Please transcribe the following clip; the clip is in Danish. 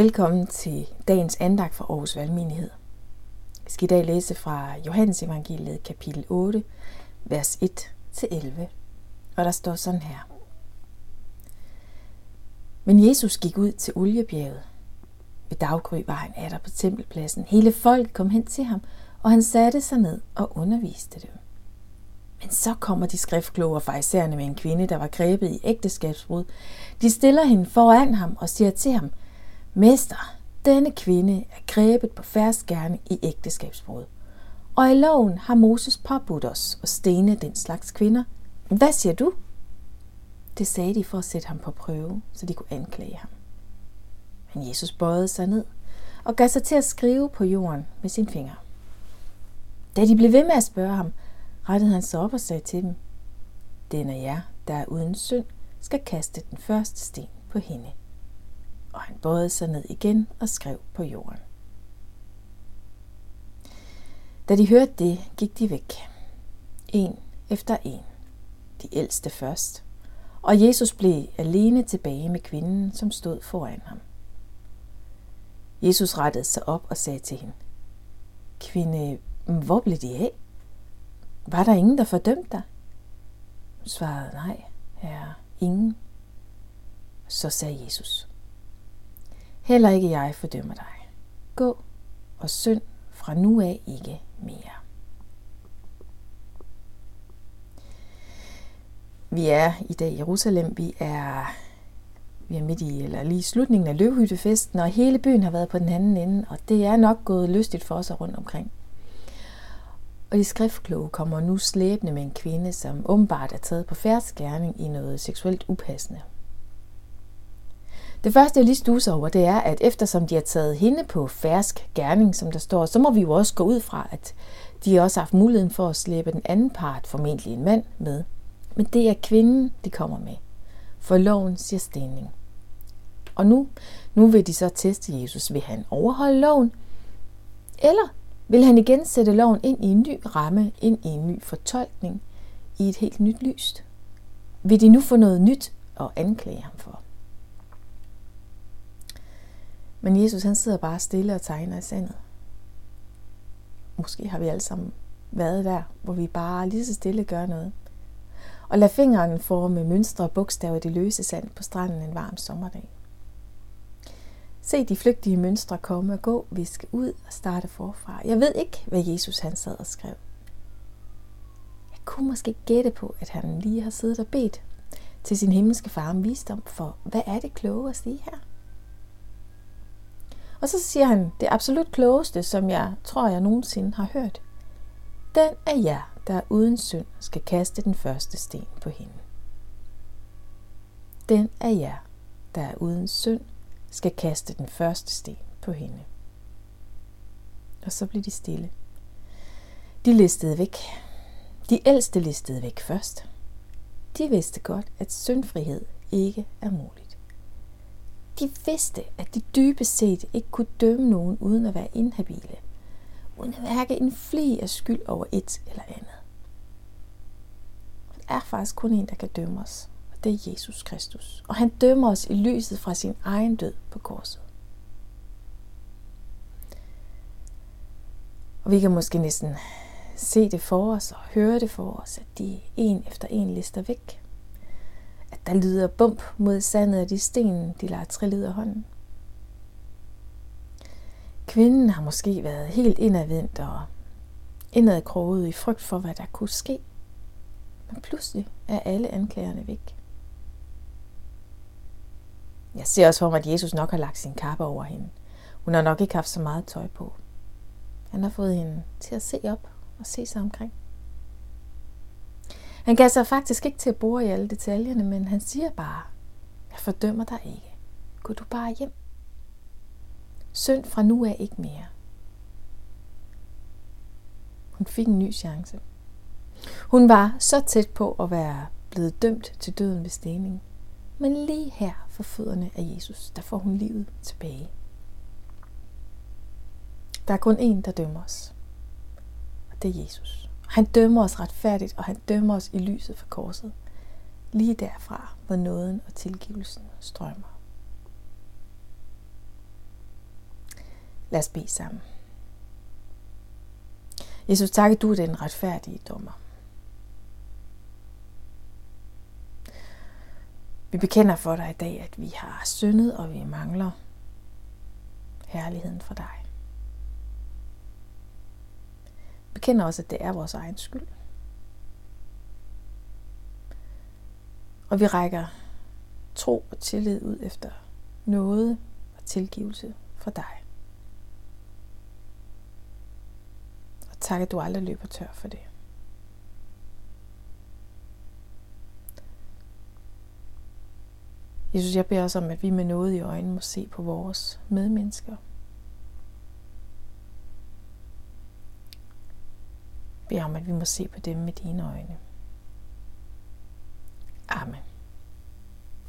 Velkommen til dagens andagt for Aarhus Valgmenighed. Vi skal i dag læse fra Johannes Evangeliet kapitel 8, vers 1-11, og der står sådan her. Men Jesus gik ud til oliebjerget. Ved daggry var han atter på tempelpladsen. Hele folket kom hen til ham, og han satte sig ned og underviste dem. Men så kommer de skriftkloge og fejserne med en kvinde, der var grebet i ægteskabsbrud. De stiller hende foran ham og siger til ham, Mester, denne kvinde er grebet på færds gerne i ægteskabsbrud. Og i loven har Moses påbudt os at stene den slags kvinder. Hvad siger du? Det sagde de for at sætte ham på prøve, så de kunne anklage ham. Men Jesus bøjede sig ned og gav sig til at skrive på jorden med sin finger. Da de blev ved med at spørge ham, rettede han sig op og sagde til dem, Den af jer, der er uden synd, skal kaste den første sten på hende. Og han bøjede sig ned igen og skrev på jorden. Da de hørte det, gik de væk. En efter en. De ældste først. Og Jesus blev alene tilbage med kvinden, som stod foran ham. Jesus rettede sig op og sagde til hende, Kvinde, hvor blev de af? Var der ingen, der fordømte dig? Hun svarede, nej, herre, ingen. Så sagde Jesus, heller ikke jeg fordømmer dig. Gå og synd fra nu af ikke mere. Vi er i dag i Jerusalem. Vi er, vi er midt i, eller lige i slutningen af løvhyttefesten, og hele byen har været på den anden ende, og det er nok gået lystigt for os rundt omkring. Og de skriftkloge kommer nu slæbende med en kvinde, som åbenbart er taget på færdskærning i noget seksuelt upassende. Det første, jeg lige stuser over, det er, at eftersom de har taget hende på fersk gerning, som der står, så må vi jo også gå ud fra, at de også har haft muligheden for at slæbe den anden part, formentlig en mand, med. Men det er kvinden, de kommer med. For loven siger stening. Og nu, nu vil de så teste Jesus. Vil han overholde loven? Eller vil han igen sætte loven ind i en ny ramme, ind i en ny fortolkning, i et helt nyt lys? Vil de nu få noget nyt at anklage ham for? Men Jesus han sidder bare stille og tegner i sandet. Måske har vi alle sammen været der, hvor vi bare lige så stille gør noget. Og lad fingeren forme mønstre og bogstaver i det løse sand på stranden en varm sommerdag. Se de flygtige mønstre komme og gå, viske ud og starte forfra. Jeg ved ikke, hvad Jesus han sad og skrev. Jeg kunne måske gætte på, at han lige har siddet og bedt til sin himmelske far om visdom for, hvad er det kloge at sige her? Og så siger han det absolut klogeste, som jeg tror, jeg nogensinde har hørt. Den er jer, der uden synd, skal kaste den første sten på hende. Den er jer, der er uden synd, skal kaste den første sten på hende. Og så blev de stille. De listede væk. De ældste listede væk først. De vidste godt, at syndfrihed ikke er muligt. De vidste, at de dybest set ikke kunne dømme nogen uden at være inhabile, uden at mærke en fli af skyld over et eller andet. Der er faktisk kun en, der kan dømme os, og det er Jesus Kristus. Og han dømmer os i lyset fra sin egen død på korset. Og vi kan måske næsten se det for os og høre det for os, at de en efter en lister væk. Der lyder bump mod sandet af de sten, de lader trille ud af hånden. Kvinden har måske været helt indadvendt og indadkroget i frygt for, hvad der kunne ske. Men pludselig er alle anklagerne væk. Jeg ser også for mig, at Jesus nok har lagt sin kappe over hende. Hun har nok ikke haft så meget tøj på. Han har fået hende til at se op og se sig omkring. Han gav sig faktisk ikke til at bore i alle detaljerne, men han siger bare, jeg fordømmer dig ikke. Gå du bare hjem. Synd fra nu af ikke mere. Hun fik en ny chance. Hun var så tæt på at være blevet dømt til døden ved stening. Men lige her for fødderne af Jesus, der får hun livet tilbage. Der er kun én, der dømmer os. Og det er Jesus. Han dømmer os retfærdigt, og han dømmer os i lyset for korset. Lige derfra, hvor nåden og tilgivelsen strømmer. Lad os bede sammen. Jesus, tak, at du er den retfærdige dommer. Vi bekender for dig i dag, at vi har syndet, og vi mangler herligheden fra dig. Erkender også, at det er vores egen skyld. Og vi rækker tro og tillid ud efter noget og tilgivelse fra dig. Og tak, at du aldrig løber tør for det. Jesus, jeg beder os om, at vi med noget i øjnene må se på vores medmennesker. Beder om, at vi må se på dem med dine øjne. Amen.